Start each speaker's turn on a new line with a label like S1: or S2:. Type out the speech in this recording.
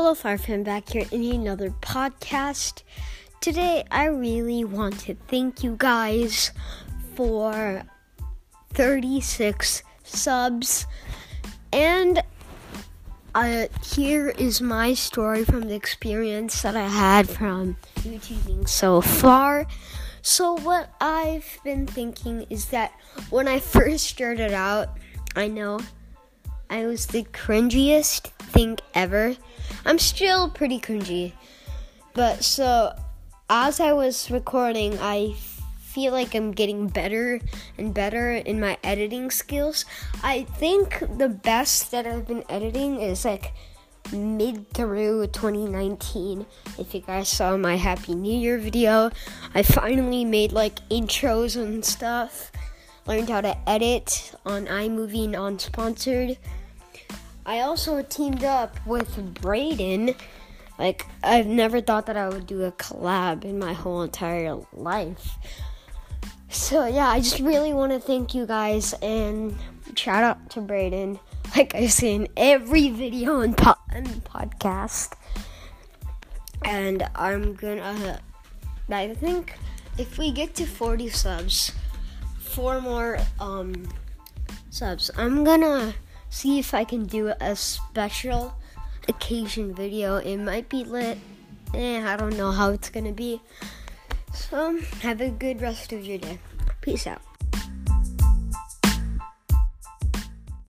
S1: Hello, Firefan, back here in another podcast. Today, I really want to thank you guys for 36 subs. And uh, here is my story from the experience that I had from YouTubing so far. So, what I've been thinking is that when I first started out, I know I was the cringiest thing ever. I'm still pretty cringy. But so, as I was recording, I feel like I'm getting better and better in my editing skills. I think the best that I've been editing is like mid through 2019. If you guys saw my Happy New Year video, I finally made like intros and stuff. Learned how to edit on iMovie non sponsored. I also teamed up with Braden. Like, I've never thought that I would do a collab in my whole entire life. So, yeah, I just really want to thank you guys and shout out to Braden. Like I say in every video and, po- and podcast. And I'm gonna. I think if we get to 40 subs, four more um, subs, I'm gonna see if I can do a special occasion video. It might be lit. Eh, I don't know how it's gonna be. So, have a good rest of your day. Peace out.